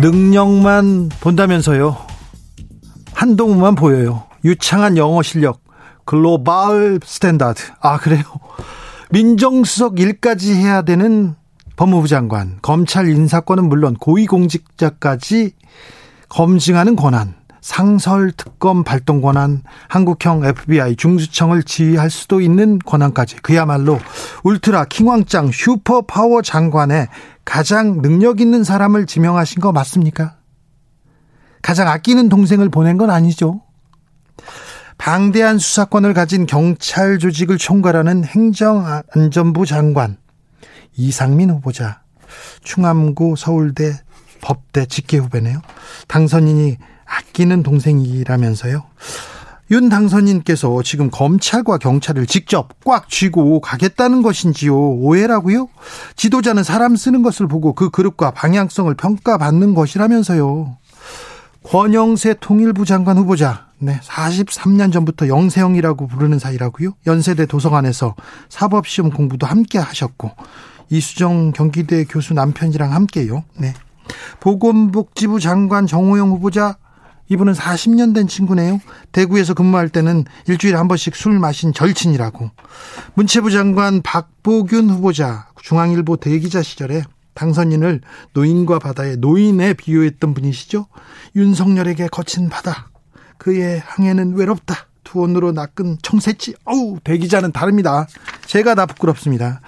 능력만 본다면서요. 한동훈만 보여요. 유창한 영어 실력, global standard. 아, 그래요? 민정수석 일까지 해야 되는 법무부 장관, 검찰 인사권은 물론 고위공직자까지 검증하는 권한, 상설 특검 발동 권한, 한국형 FBI 중수청을 지휘할 수도 있는 권한까지 그야말로 울트라 킹왕짱 슈퍼 파워 장관의 가장 능력 있는 사람을 지명하신 거 맞습니까? 가장 아끼는 동생을 보낸 건 아니죠. 방대한 수사권을 가진 경찰 조직을 총괄하는 행정안전부 장관 이상민 후보자 충암구 서울대 법대 직계 후배네요. 당선인이 아끼는 동생이라면서요. 윤 당선인께서 지금 검찰과 경찰을 직접 꽉 쥐고 가겠다는 것인지요? 오해라고요? 지도자는 사람 쓰는 것을 보고 그 그릇과 방향성을 평가받는 것이라면서요. 권영세 통일부 장관 후보자. 네, 43년 전부터 영세형이라고 부르는 사이라고요. 연세대 도서관에서 사법시험 공부도 함께 하셨고 이수정 경기대 교수 남편이랑 함께요. 네. 보건복지부 장관 정호영 후보자 이분은 40년 된 친구네요. 대구에서 근무할 때는 일주일에 한 번씩 술 마신 절친이라고. 문체부 장관 박보균 후보자 중앙일보 대기자 시절에 당선인을 노인과 바다의 노인에 비유했던 분이시죠. 윤석열에게 거친 바다. 그의 항해는 외롭다. 투혼으로 낚은 청새치. 어우, 대기자는 다릅니다. 제가 다 부끄럽습니다.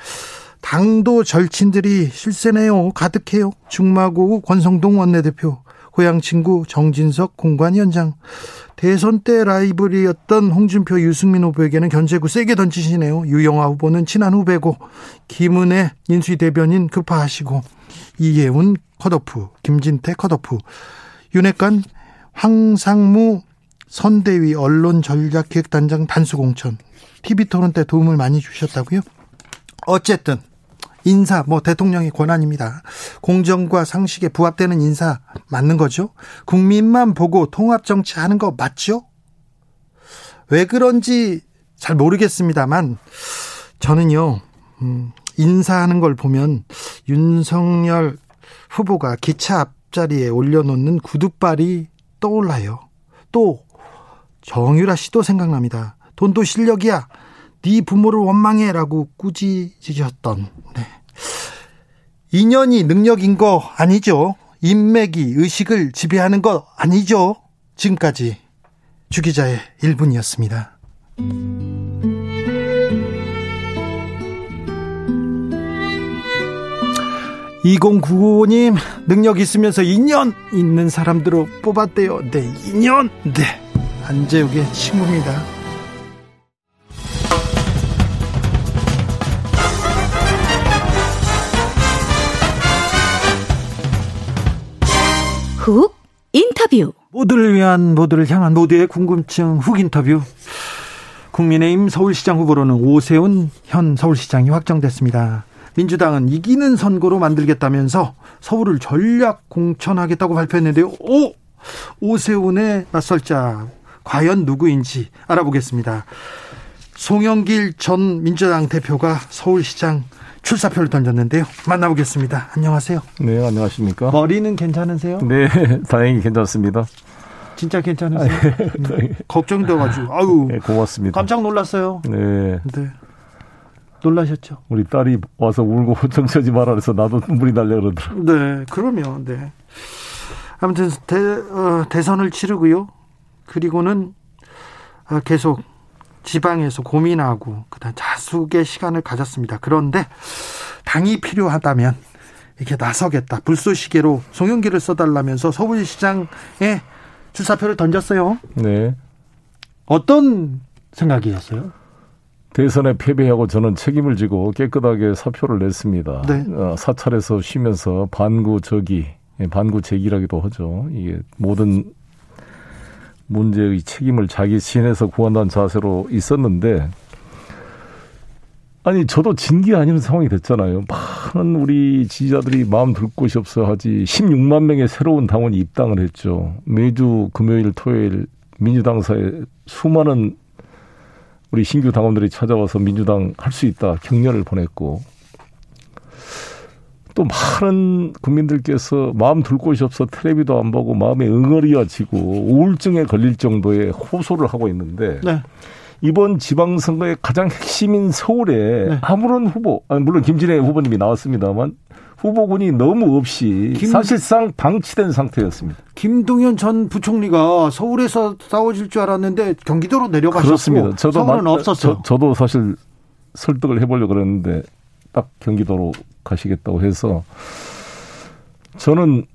당도 절친들이 실세네요. 가득해요. 중마고 권성동 원내대표. 고향 친구 정진석 공관위원장 대선 때 라이벌이었던 홍준표 유승민 후보에게는 견제구 세게 던지시네요. 유영아 후보는 친한 후배고 김은혜 인수위 대변인 급파하시고 이예훈 컷오프 김진태 컷오프 윤핵관 황상무 선대위 언론 전략 기획단장 단수 공천 TV토론 때 도움을 많이 주셨다고요? 어쨌든 인사 뭐 대통령의 권한입니다. 공정과 상식에 부합되는 인사 맞는 거죠? 국민만 보고 통합 정치하는 거 맞죠? 왜 그런지 잘 모르겠습니다만 저는요 음, 인사하는 걸 보면 윤석열 후보가 기차 앞자리에 올려놓는 구두발이 떠올라요. 또 정유라 씨도 생각납니다. 돈도 실력이야. 네 부모를 원망해라고 꾸짖으셨던 네. 인연이 능력인 거 아니죠? 인맥이 의식을 지배하는 거 아니죠? 지금까지 주기자의 1분이었습니다. 2095님 능력 있으면서 인연 있는 사람들로 뽑았대요. 네, 인연. 네. 안재욱의 친구입니다. 훅 인터뷰. 모두를 위한 모두를 향한 모두의 궁금증 훅 인터뷰. 국민의힘 서울시장 후보로는 오세훈 현 서울시장이 확정됐습니다. 민주당은 이기는 선거로 만들겠다면서 서울을 전략 공천하겠다고 발표했는데요. 오! 오세훈의 낯설자 과연 누구인지 알아보겠습니다. 송영길 전 민주당 대표가 서울시장 출사표를 던졌는데요. 만나보겠습니다. 안녕하세요. 네, 안녕하십니까. 머리는 괜찮으세요? 네, 다행히 괜찮습니다. 진짜 괜찮으세요? 네, 걱정돼가지고, 아유. 네, 고맙습니다. 깜짝 놀랐어요. 네. 네. 놀라셨죠? 우리 딸이 와서 울고 정처지 말아 그래서 나도 눈물이 날려 그러더라고요. 네, 그러면, 네. 아무튼, 대, 어, 대선을 치르고요. 그리고는 어, 계속 지방에서 고민하고 그다음 자숙의 시간을 가졌습니다. 그런데 당이 필요하다면 이렇게 나서겠다. 불쏘시개로 송영기를 써달라면서 서울시장에 출사표를 던졌어요. 네. 어떤 생각이었어요? 대선에 패배하고 저는 책임을 지고 깨끗하게 사표를 냈습니다. 네. 어, 사찰에서 쉬면서 반구 적이, 예, 반구 제기라기도 하죠. 이게 모든 문제의 책임을 자기 신에서 구한다는 자세로 있었는데 아니 저도 진기 아니는 상황이 됐잖아요. 많은 우리 지지자들이 마음 둘 곳이 없어 하지 16만 명의 새로운 당원이 입당을 했죠. 매주 금요일 토요일 민주당사에 수많은 우리 신규 당원들이 찾아와서 민주당 할 수 있다 격려를 보냈고 또 많은 국민들께서 마음 둘 곳이 없어 텔레비도 안 보고 마음에 응어리가 지고 우울증에 걸릴 정도의 호소를 하고 있는데 네. 이번 지방선거의 가장 핵심인 서울에 네. 아무런 후보, 아니 물론 김진애 후보님이 나왔습니다만 후보군이 너무 없이 김- 사실상 방치된 상태였습니다. 김동연 전 부총리가 서울에서 싸워질 줄 알았는데 경기도로 내려가셨고 그렇습니다. 저도 서울은 마- 없었어. 저, 도 사실 설득을 해보려고 그랬는데 딱 경기도로 가시겠다고 해서 저는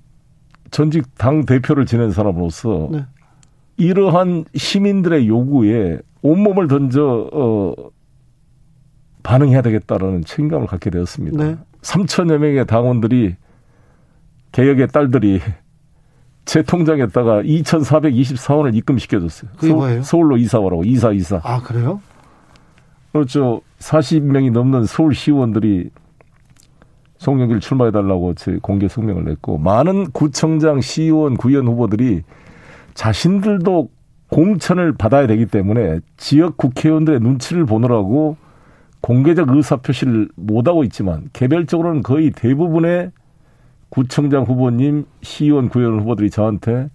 전직 당 대표를 지낸 사람으로서 네. 이러한 시민들의 요구에 온몸을 던져 어, 반응해야 되겠다라는 책임감을 갖게 되었습니다. 네. 3천여 명의 당원들이 개혁의 딸들이 제 통장에다가 2,424원을 입금시켜줬어요. 그게 뭐예요? 서울로 이사 오라고 이사 이사. 아 그래요? 그렇죠. 40명이 넘는 서울 시의원들이 송영길 출마해달라고 제 공개 성명을 냈고 많은 구청장, 시의원, 구의원 후보들이 자신들도 공천을 받아야 되기 때문에 지역 국회의원들의 눈치를 보느라고 공개적 의사표시를 못하고 있지만 개별적으로는 거의 대부분의 구청장 후보님, 시의원, 구의원 후보들이 저한테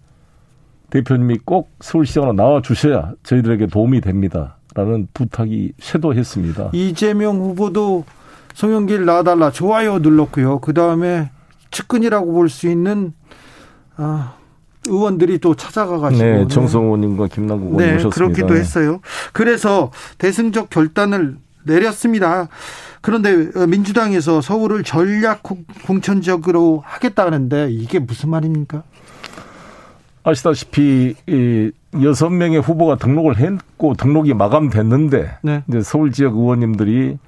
대표님이 꼭 서울시장으로 나와 주셔야 저희들에게 도움이 됩니다. 라는 부탁이 쇄도했습니다. 이재명 후보도 송영길 나와달라 좋아요 눌렀고요. 그 다음에 측근이라고 볼 수 있는 아, 의원들이 또 찾아가 가지고 네, 정성 의원님과 김남국 의원 네, 모셨습니다. 그렇기도 했어요. 그래서 대승적 결단을 내렸습니다. 그런데 어, 민주당에서 서울을 전략 공- 공천적으로 하겠다는데 이게 무슨 말입니까? 아시다시피 이 여섯 명의 후보가 등록을 했고 등록이 마감됐는데 네. 이제 서울 지역 의원님들이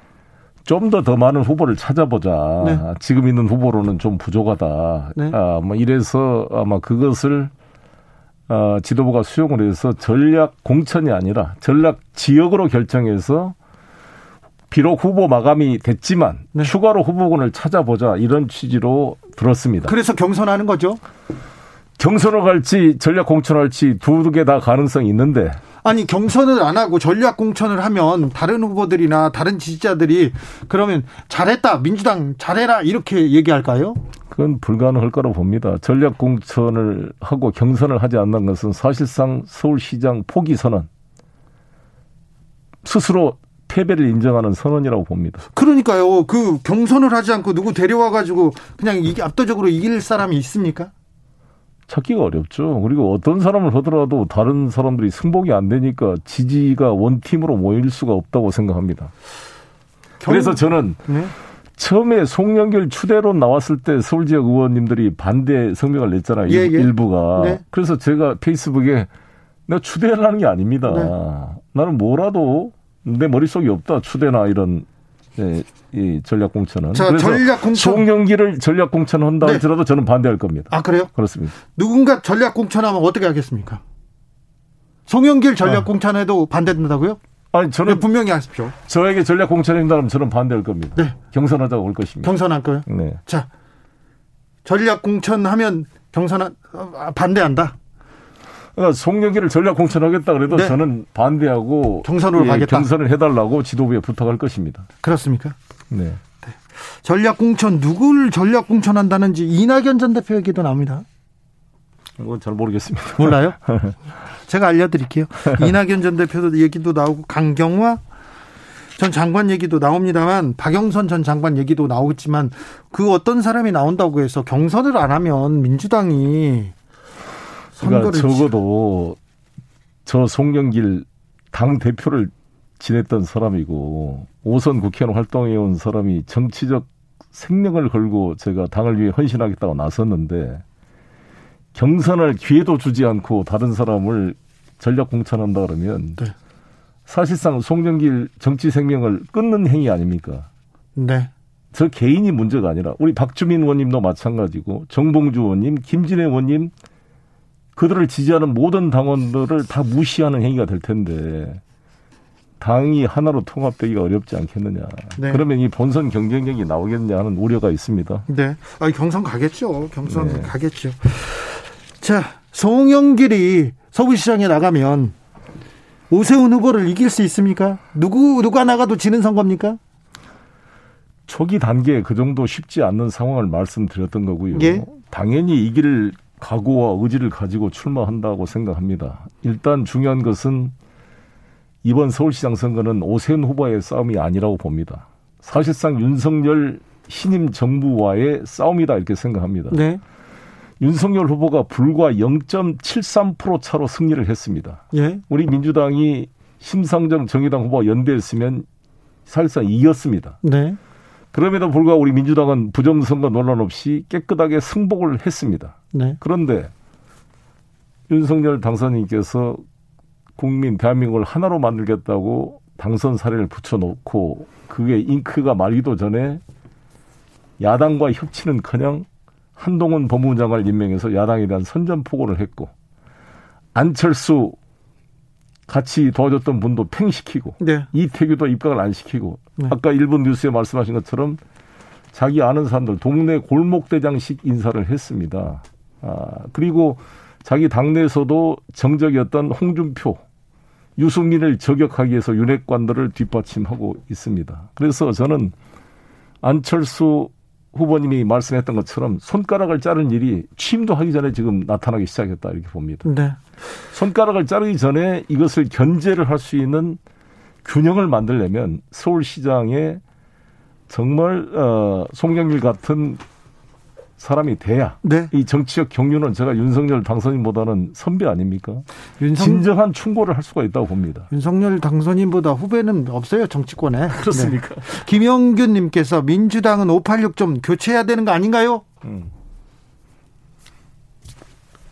좀더더 많은 후보를 찾아보자. 네. 지금 있는 후보로는 좀 부족하다. 네. 아, 뭐 이래서 아마 그것을 아, 지도부가 수용을 해서 전략 공천이 아니라 전략 지역으로 결정해서 비록 후보 마감이 됐지만 네. 추가로 후보군을 찾아보자 이런 취지로 들었습니다. 그래서 경선하는 거죠. 경선을 갈지 전략 공천할지 두 개 다 가능성이 있는데 아니 경선을 안 하고 전략 공천을 하면 다른 후보들이나 다른 지지자들이 그러면 잘했다 민주당 잘해라 이렇게 얘기할까요? 그건 불가능할 거라고 봅니다. 전략 공천을 하고 경선을 하지 않는 것은 사실상 서울시장 포기 선언 스스로 패배를 인정하는 선언이라고 봅니다. 그러니까요. 그 경선을 하지 않고 누구 데려와 가지고 그냥 이게 압도적으로 이길 사람이 있습니까? 찾기가 어렵죠. 그리고 어떤 사람을 하더라도 다른 사람들이 승복이 안 되니까 지지가 원팀으로 모일 수가 없다고 생각합니다. 경- 그래서 저는 네. 처음에 송영길 추대로 나왔을 때 서울 지역 의원님들이 반대 성명을 냈잖아요. 예, 예. 일부가. 네. 그래서 제가 페이스북에 내가 추대하려는 게 아닙니다. 네. 나는 뭐라도 내 머릿속에 없다. 추대나 이런 예, 이 전략 공천은. 자, 전략 공천. 송영길을 전략 공천한다 네. 할지라도 저는 반대할 겁니다. 아 그래요? 그렇습니다. 누군가 전략 공천하면 어떻게 하겠습니까? 송영길 전략 아. 공천에도 반대된다고요? 아니 네, 저는 분명히 하십시오. 저에게 전략 공천한다면 저는 반대할 겁니다. 네. 경선하자고 올 것입니다. 경선할 거요. 네. 자, 전략 공천하면 경선 아, 반대한다. 그러니까 송영길을 전략 공천하겠다 그래도 네. 저는 반대하고 경선으로 예, 가겠다. 경선을 해달라고 지도부에 부탁할 것입니다. 그렇습니까? 네. 전략 공천 누구를 전략 공천한다는지 이낙연 전 대표 얘기도 나옵니다. 그건 잘 모르겠습니다. 몰라요? 제가 알려드릴게요. 이낙연 전 대표도 얘기도 나오고 강경화 전 장관 얘기도 나옵니다만 박영선 전 장관 얘기도 나오겠지만 그 어떤 사람이 나온다고 해서 경선을 안 하면 민주당이 그러니까 적어도 저 송영길 당 대표를 지냈던 사람이고 오선 국회의원 활동해 온 사람이 정치적 생명을 걸고 제가 당을 위해 헌신하겠다고 나섰는데 경선을 기회도 주지 않고 다른 사람을 전략 공천한다 그러면 네. 사실상 송영길 정치 생명을 끊는 행위 아닙니까? 네. 저 개인이 문제가 아니라 우리 박주민 의원님도 마찬가지고 정봉주 의원님, 김진애 의원님 그들을 지지하는 모든 당원들을 다 무시하는 행위가 될 텐데 당이 하나로 통합되기가 어렵지 않겠느냐. 네. 그러면 이 본선 경쟁력이 나오겠냐 하는 우려가 있습니다. 네. 아, 경선 가겠죠. 경선 네. 가겠죠. 자, 송영길이 서울시장에 나가면 오세훈 후보를 이길 수 있습니까? 누구 누가 나가도 지는 선거입니까? 초기 단계에 그 정도 쉽지 않는 상황을 말씀드렸던 거고요. 예. 당연히 이길 각오와 의지를 가지고 출마한다고 생각합니다. 일단 중요한 것은 이번 서울시장 선거는 오세훈 후보의 싸움이 아니라고 봅니다. 사실상 윤석열 신임 정부와의 싸움이다 이렇게 생각합니다. 네. 윤석열 후보가 불과 0.73% 차로 승리를 했습니다. 예. 우리 민주당이 심상정 정의당 후보와 연대했으면 사실상 이겼습니다. 네. 그럼에도 불구하고 우리 민주당은 부정선거 논란 없이 깨끗하게 승복을 했습니다. 네. 그런데 윤석열 당선인께서 국민 대한민국을 하나로 만들겠다고 당선 사례를 붙여놓고 그게 잉크가 말기도 전에 야당과 협치는커녕 한동훈 법무부 장관을 임명해서 야당에 대한 선전포고를 했고 안철수 같이 도와줬던 분도 팽시키고 네. 이태규도 입각을 안 시키고 네. 아까 일본 뉴스에 말씀하신 것처럼 자기 아는 사람들 동네 골목 대장식 인사를 했습니다. 아, 그리고 자기 당내에서도 정적이었던 홍준표, 유승민을 저격하기 위해서 윤핵관들을 뒷받침하고 있습니다. 그래서 저는 안철수 후보님이 말씀했던 것처럼 손가락을 자른 일이 취임도 하기 전에 지금 나타나기 시작했다 이렇게 봅니다. 네. 손가락을 자르기 전에 이것을 견제를 할 수 있는 균형을 만들려면 서울시장에 정말 어 송영길 같은 사람이 돼야 네. 이 정치적 경륜은 제가 윤석열 당선인보다는 선배 아닙니까? 윤석, 진정한 충고를 할 수가 있다고 봅니다. 윤석열 당선인보다 후배는 없어요 정치권에. 그렇습니까? 네. 김영균님께서 민주당은 586 좀 교체해야 되는 거 아닌가요? 음.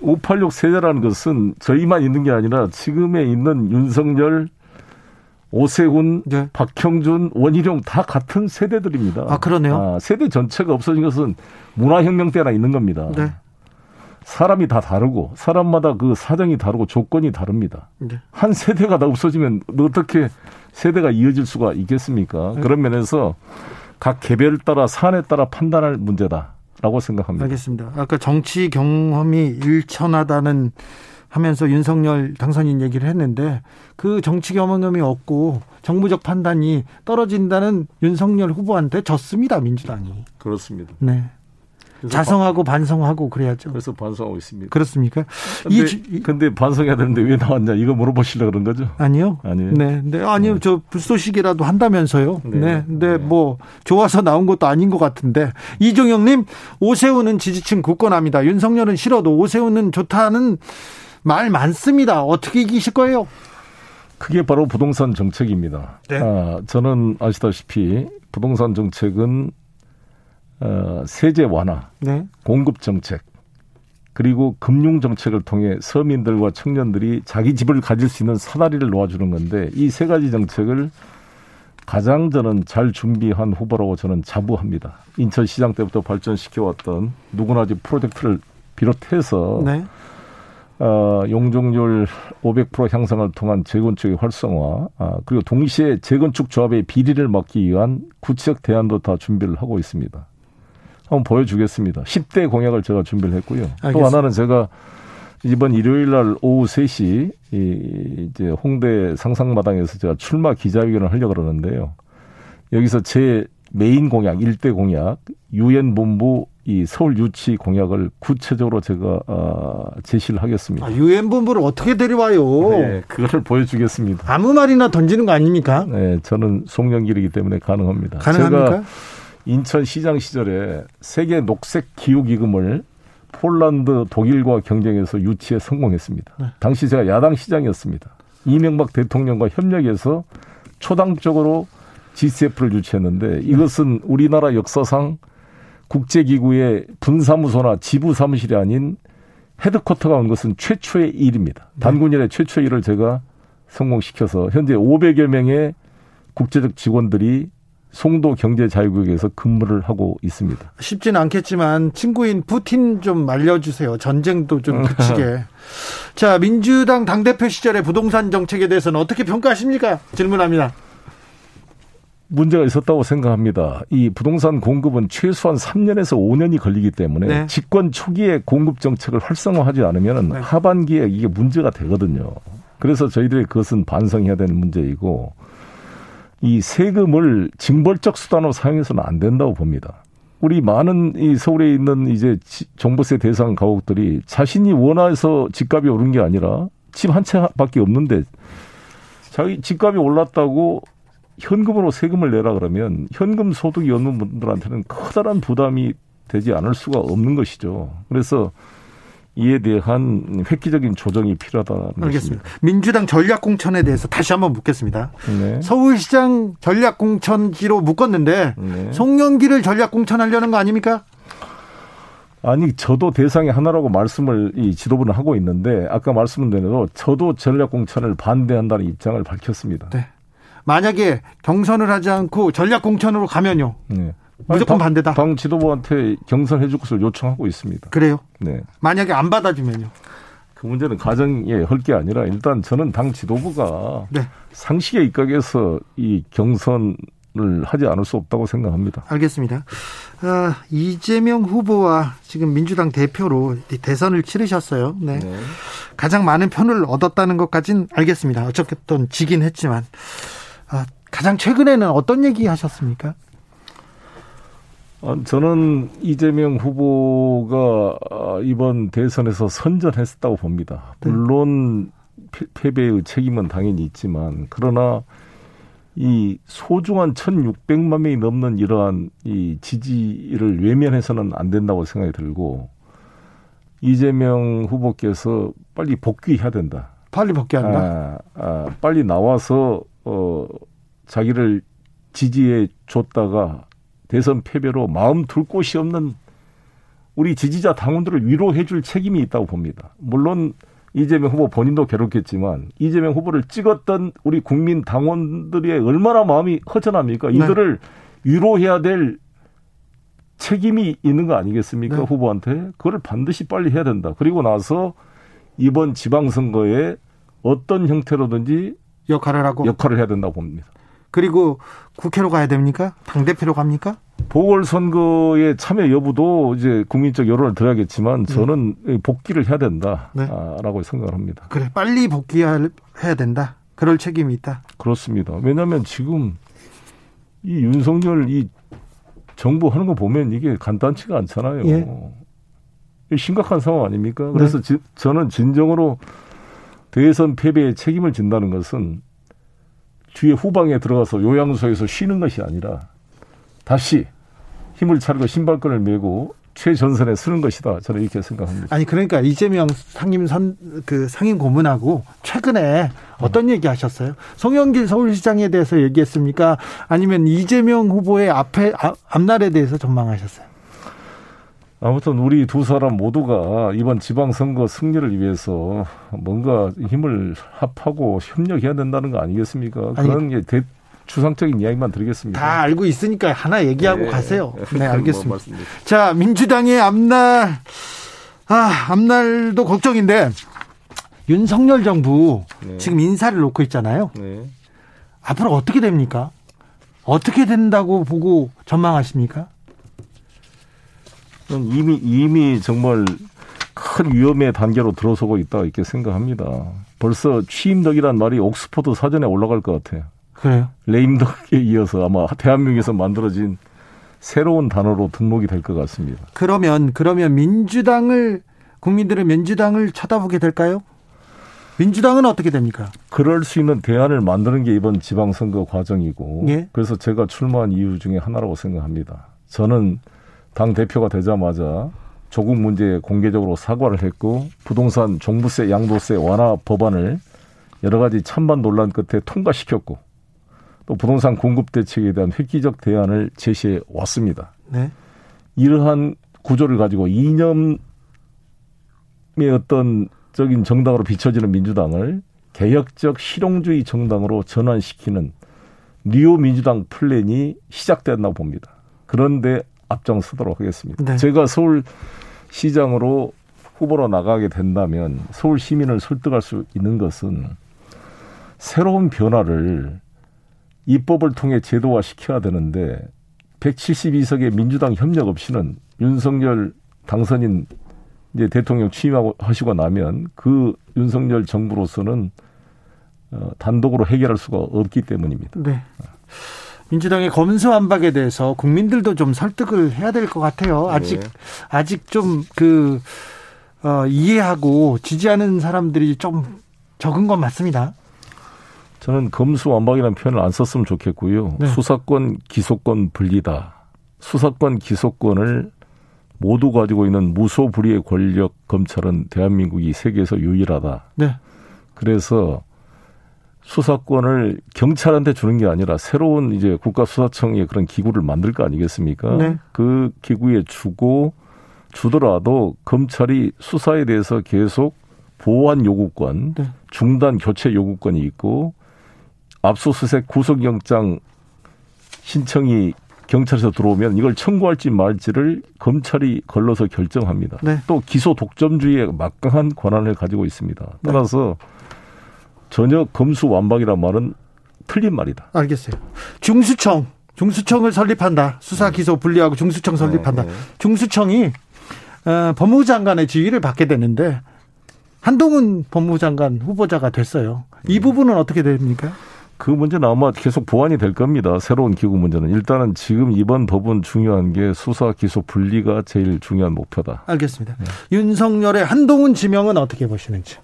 586 세대라는 것은 저희만 있는 게 아니라 지금에 있는 윤석열, 오세훈, 네. 박형준, 원희룡 다 같은 세대들입니다. 아, 그러네요. 아, 세대 전체가 없어진 것은 문화혁명 때나 있는 겁니다. 네. 사람이 다 다르고 사람마다 그 사정이 다르고 조건이 다릅니다. 네. 한 세대가 다 없어지면 어떻게 세대가 이어질 수가 있겠습니까? 네. 그런 면에서 각 개별 따라 사안에 따라 판단할 문제다 라고 생각합니다. 알겠습니다. 아까 정치 경험이 일천하다는 하면서 윤석열 당선인 얘기를 했는데 그 정치 경험이 없고 정무적 판단이 떨어진다는 윤석열 후보한테 졌습니다 민주당이. 그렇습니다. 네. 자성하고 반성하고 그래야죠. 그래서 반성하고 있습니다. 그렇습니까? 근데, 이, 근데 반성해야 되는데 왜 나왔냐 이거 물어보시려 그런 거죠? 아니요. 아니에요. 네, 네, 아니요. 저 불쏘시개라도 한다면서요. 네, 네. 근데 네. 뭐 좋아서 나온 것도 아닌 것 같은데 이종영님 오세훈은 지지층 굳건합니다. 윤석열은 싫어도 오세훈은 좋다는 말 많습니다. 어떻게 이기실 거예요? 그게 바로 부동산 정책입니다. 네. 아, 저는 아시다시피 부동산 정책은 어, 세제 완화, 네, 공급 정책, 그리고 금융 정책을 통해 서민들과 청년들이 자기 집을 가질 수 있는 사다리를 놓아주는 건데 이 세 가지 정책을 가장 저는 잘 준비한 후보라고 저는 자부합니다. 인천시장 때부터 발전시켜왔던 누구나 집 프로젝트를 비롯해서 네, 어, 용적률 500% 향상을 통한 재건축의 활성화, 아, 그리고 동시에 재건축 조합의 비리를 막기 위한 구체적 대안도 다 준비를 하고 있습니다. 한번 보여주겠습니다. 10대 공약을 제가 준비를 했고요. 또 알겠습니다. 하나는 제가 이번 일요일 날 오후 3시 이 이제 홍대 상상마당에서 제가 출마 기자회견을 하려고 그러는데요. 여기서 제 메인 공약, 일대 공약, 유엔 본부 이 서울 유치 공약을 구체적으로 제가 아, 제시를 하겠습니다. 아, 유엔 본부를 어떻게 데려와요? 네, 그거를 보여주겠습니다. 아무 말이나 던지는 거 아닙니까? 네, 저는 송영길이기 때문에 가능합니다. 가능합니까? 제가 인천시장 시절에 세계 녹색 기후 기금을 폴란드, 독일과 경쟁해서 유치에 성공했습니다. 네. 당시 제가 야당 시장이었습니다. 이명박 대통령과 협력해서 초당적으로 GCF를 유치했는데 이것은 우리나라 역사상 국제기구의 분사무소나 지부 사무실이 아닌 헤드쿼터가 온 것은 최초의 일입니다. 단군 일의 최초의 일을 제가 성공시켜서 현재 500여 명의 국제적 직원들이 송도 경제자유구역에서 근무를 하고 있습니다. 쉽지는 않겠지만 친구인 푸틴 좀 말려주세요. 전쟁도 좀 그치게. 자, 민주당 당 대표 시절의 부동산 정책에 대해서는 어떻게 평가하십니까? 질문합니다. 문제가 있었다고 생각합니다. 이 부동산 공급은 최소한 3년에서 5년이 걸리기 때문에 네. 집권 초기에 공급 정책을 활성화하지 않으면 네. 하반기에 이게 문제가 되거든요. 그래서 저희들이 그것은 반성해야 되는 문제이고 이 세금을 징벌적 수단으로 사용해서는 안 된다고 봅니다. 우리 많은 이 서울에 있는 이제 종부세 대상 가옥들이 자신이 원해서 집값이 오른 게 아니라 집 한 채밖에 없는데 자기 집값이 올랐다고 현금으로 세금을 내라 그러면 현금 소득이 없는 분들한테는 커다란 부담이 되지 않을 수가 없는 것이죠. 그래서 이에 대한 획기적인 조정이 필요하다는 알겠습니다. 것입니다. 민주당 전략 공천에 대해서 다시 한번 묻겠습니다. 네. 서울시장 전략 공천지로 묶었는데 네. 송영기를 전략 공천하려는 거 아닙니까? 아니 저도 대상의 하나라고 말씀을 이 지도부는 하고 있는데 아까 말씀드린 대로 저도 전략 공천을 반대한다는 입장을 밝혔습니다. 네. 만약에 경선을 하지 않고 전략 공천으로 가면요. 네. 무조건 당, 반대다. 당 지도부한테 경선해 줄 것을 요청하고 있습니다. 그래요? 네. 만약에 안 받아주면요? 그 문제는 가정에 헐 게 아니라 일단 저는 당 지도부가 네. 상식에 입각해서 이 경선을 하지 않을 수 없다고 생각합니다. 알겠습니다. 아, 이재명 후보와 지금 민주당 대표로 대선을 치르셨어요. 네. 네. 가장 많은 표를 얻었다는 것까지는 알겠습니다. 어쨌든 지긴 했지만 아, 가장 최근에는 어떤 얘기 하셨습니까? 어, 저는 이재명 후보가 어, 이번 대선에서 선전했었다고 봅니다. 네. 물론 패배의 책임은 당연히 있지만 그러나 이 소중한 1,600만 명이 넘는 이러한 이 지지를 외면해서는 안 된다고 생각이 들고 이재명 후보께서 빨리 복귀해야 된다. 빨리 복귀한다. 아, 아, 빨리 나와서 어 자기를 지지해 줬다가 대선 패배로 마음 둘 곳이 없는 우리 지지자 당원들을 위로해 줄 책임이 있다고 봅니다. 물론 이재명 후보 본인도 괴롭겠지만 이재명 후보를 찍었던 우리 국민 당원들의 얼마나 마음이 허전합니까? 네. 이들을 위로해야 될 책임이 있는 거 아니겠습니까? 네. 후보한테. 그걸 반드시 빨리 해야 된다. 그리고 나서 이번 지방선거에 어떤 형태로든지 역할을 하고 역할을 해야 된다고 봅니다. 그리고 국회로 가야 됩니까? 당 대표로 갑니까? 보궐선거에 참여 여부도 이제 국민적 여론을 들어야겠지만 네. 저는 네. 복귀를 해야 된다라고 네. 생각을 합니다. 그래 빨리 복귀해야 된다. 그럴 책임이 있다. 그렇습니다. 왜냐하면 지금 이 윤석열 이 정부 하는 거 보면 이게 간단치가 않잖아요. 예. 심각한 상황 아닙니까? 그래서 네. 지, 저는 진정으로 대선 패배의 책임을 진다는 것은 뒤에 후방에 들어가서 요양소에서 쉬는 것이 아니라 다시 힘을 차리고 신발끈을 메고 최전선에 서는 것이다. 저는 이렇게 생각합니다. 아니 그러니까 이재명 상임 선그 상임 고문하고 최근에 어떤 얘기 하셨어요? 송영길 서울시장에 대해서 얘기했습니까? 아니면 이재명 후보의 앞에 앞날에 대해서 전망하셨어요? 아무튼 우리 두 사람 모두가 이번 지방선거 승리를 위해서 뭔가 힘을 합하고 협력해야 된다는 거 아니겠습니까? 아니, 그런 게 대, 추상적인 이야기만 드리겠습니다. 다 알고 있으니까 하나 얘기하고 네. 가세요. 네, 뭐 알겠습니다. 뭐 자, 민주당의 앞날, 아, 앞날도 걱정인데, 윤석열 정부 네. 지금 인사를 놓고 있잖아요. 네. 앞으로 어떻게 됩니까? 어떻게 된다고 보고 전망하십니까? 이미 이미 정말 큰 위험의 단계로 들어서고 있다 이렇게 생각합니다. 벌써 취임덕이란 말이 옥스퍼드 사전에 올라갈 것 같아요. 그래요? 레임덕에 이어서 아마 대한민국에서 만들어진 새로운 단어로 등록이 될 것 같습니다. 그러면 그러면 민주당을 국민들은 민주당을 쳐다보게 될까요? 민주당은 어떻게 됩니까? 그럴 수 있는 대안을 만드는 게 이번 지방선거 과정이고 예? 그래서 제가 출마한 이유 중에 하나라고 생각합니다. 저는 당 대표가 되자마자 조국 문제에 공개적으로 사과를 했고 부동산 종부세 양도세 완화 법안을 여러 가지 찬반 논란 끝에 통과시켰고 또 부동산 공급 대책에 대한 획기적 대안을 제시해 왔습니다. 네. 이러한 구조를 가지고 이념의 어떤 적인 정당으로 비춰지는 민주당을 개혁적 실용주의 정당으로 전환시키는 뉴 민주당 플랜이 시작됐나 봅니다. 그런데 앞장서도록 하겠습니다. 네. 제가 서울 시장으로 후보로 나가게 된다면 서울 시민을 설득할 수 있는 것은 새로운 변화를 입법을 통해 제도화 시켜야 되는데 172석의 민주당 협력 없이는 윤석열 당선인 이제 대통령 취임하고 하시고 나면 그 윤석열 정부로서는 어, 단독으로 해결할 수가 없기 때문입니다. 네. 민주당의 검수완박에 대해서 국민들도 좀 설득을 해야 될 것 같아요. 아직 네. 아직 좀그 어, 이해하고 지지하는 사람들이 좀 적은 건 맞습니다. 저는 검수완박이라는 표현을 안 썼으면 좋겠고요. 네. 수사권, 기소권 분리다. 수사권, 기소권을 모두 가지고 있는 무소불위의 권력 검찰은 대한민국이 세계에서 유일하다. 네. 그래서 수사권을 경찰한테 주는 게 아니라 새로운 이제 국가수사청의 그런 기구를 만들 거 아니겠습니까? 네. 그 기구에 주고 주더라도 검찰이 수사에 대해서 계속 보완 요구권, 네. 중단 교체 요구권이 있고 압수수색 구속영장 신청이 경찰에서 들어오면 이걸 청구할지 말지를 검찰이 걸러서 결정합니다. 네. 또 기소 독점주의에 막강한 권한을 가지고 있습니다. 따라서 네. 전혀 검수 완박이란 말은 틀린 말이다. 알겠어요. 중수청, 중수청을 설립한다. 수사 네. 기소 분리하고 중수청 설립한다. 네. 중수청이 어, 법무부 장관의 지위를 받게 되는데 한동훈 법무부 장관 후보자가 됐어요. 이 부분은 어떻게 됩니까? 그 문제는 아마 계속 보완이 될 겁니다. 새로운 기구 문제는. 일단은 지금 이번 법은 중요한 게 수사 기소 분리가 제일 중요한 목표다. 알겠습니다. 네. 윤석열의 한동훈 지명은 어떻게 보시는지.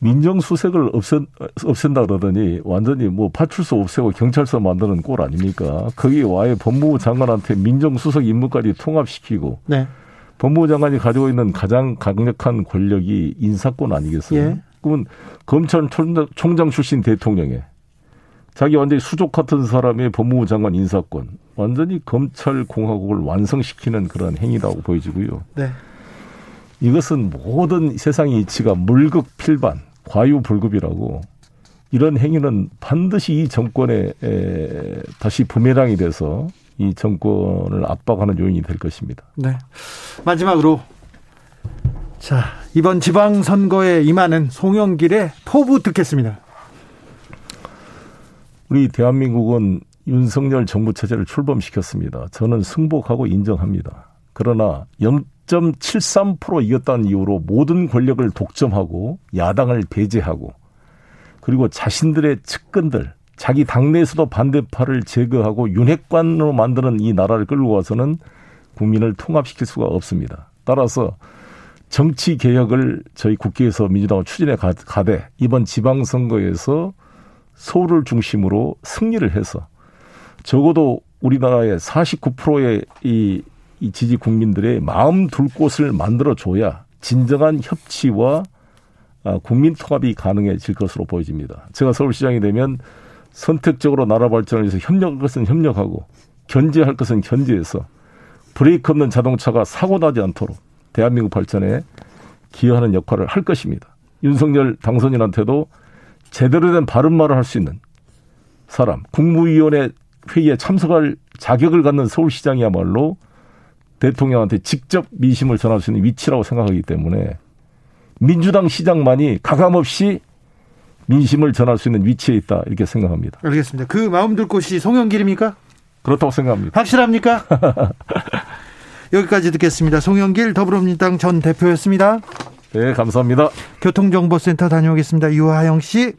민정수색을 없앤, 없앤다 그러더니 완전히 뭐 파출소 없애고 경찰서 만드는 꼴 아닙니까? 거기 와의 법무부 장관한테 민정수석 임무까지 통합시키고 네. 법무부 장관이 가지고 있는 가장 강력한 권력이 인사권 아니겠어요? 예. 그러면 검찰총장 출신 대통령에 자기 완전히 수족 같은 사람의 법무부 장관 인사권 완전히 검찰 공화국을 완성시키는 그런 행위라고 보여지고요. 네. 이것은 모든 세상의 이치가 물극 필반, 과유불급이라고 이런 행위는 반드시 이 정권에 다시 부메랑이 돼서 이 정권을 압박하는 요인이 될 것입니다. 네. 마지막으로 자 이번 지방선거에 임하는 송영길의 포부 듣겠습니다. 우리 대한민국은 윤석열 정부 체제를 출범시켰습니다. 저는 승복하고 인정합니다. 그러나 0.73% 이겼다는 이유로 모든 권력을 독점하고 야당을 배제하고 그리고 자신들의 측근들 자기 당내에서도 반대파를 제거하고 윤핵관으로 만드는 이 나라를 끌고 와서는 국민을 통합시킬 수가 없습니다. 따라서 정치 개혁을 저희 국회에서 민주당은 추진해 가되 이번 지방선거에서 서울을 중심으로 승리를 해서 적어도 우리나라의 49%의 이, 이 지지 국민들의 마음 둘 곳을 만들어 줘야 진정한 협치와 아, 국민 통합이 가능해질 것으로 보여집니다. 제가 서울시장이 되면 선택적으로 나라 발전을 위해서 협력할 것은 협력하고 견제할 것은 견제해서 브레이크 없는 자동차가 사고 나지 않도록 대한민국 발전에 기여하는 역할을 할 것입니다. 윤석열 당선인한테도 제대로 된 바른 말을 할 수 있는 사람, 국무위원회 회의에 참석할 자격을 갖는 서울시장이야말로 대통령한테 직접 민심을 전할 수 있는 위치라고 생각하기 때문에 민주당 시장만이 가감없이 민심을 전할 수 있는 위치에 있다 이렇게 생각합니다. 알겠습니다. 그 마음 둘 곳이 송영길입니까? 그렇다고 생각합니다. 확실합니까? 여기까지 듣겠습니다. 송영길 더불어민주당 전 대표였습니다. 네, 감사합니다. 교통정보센터 다녀오겠습니다. 유하영 씨.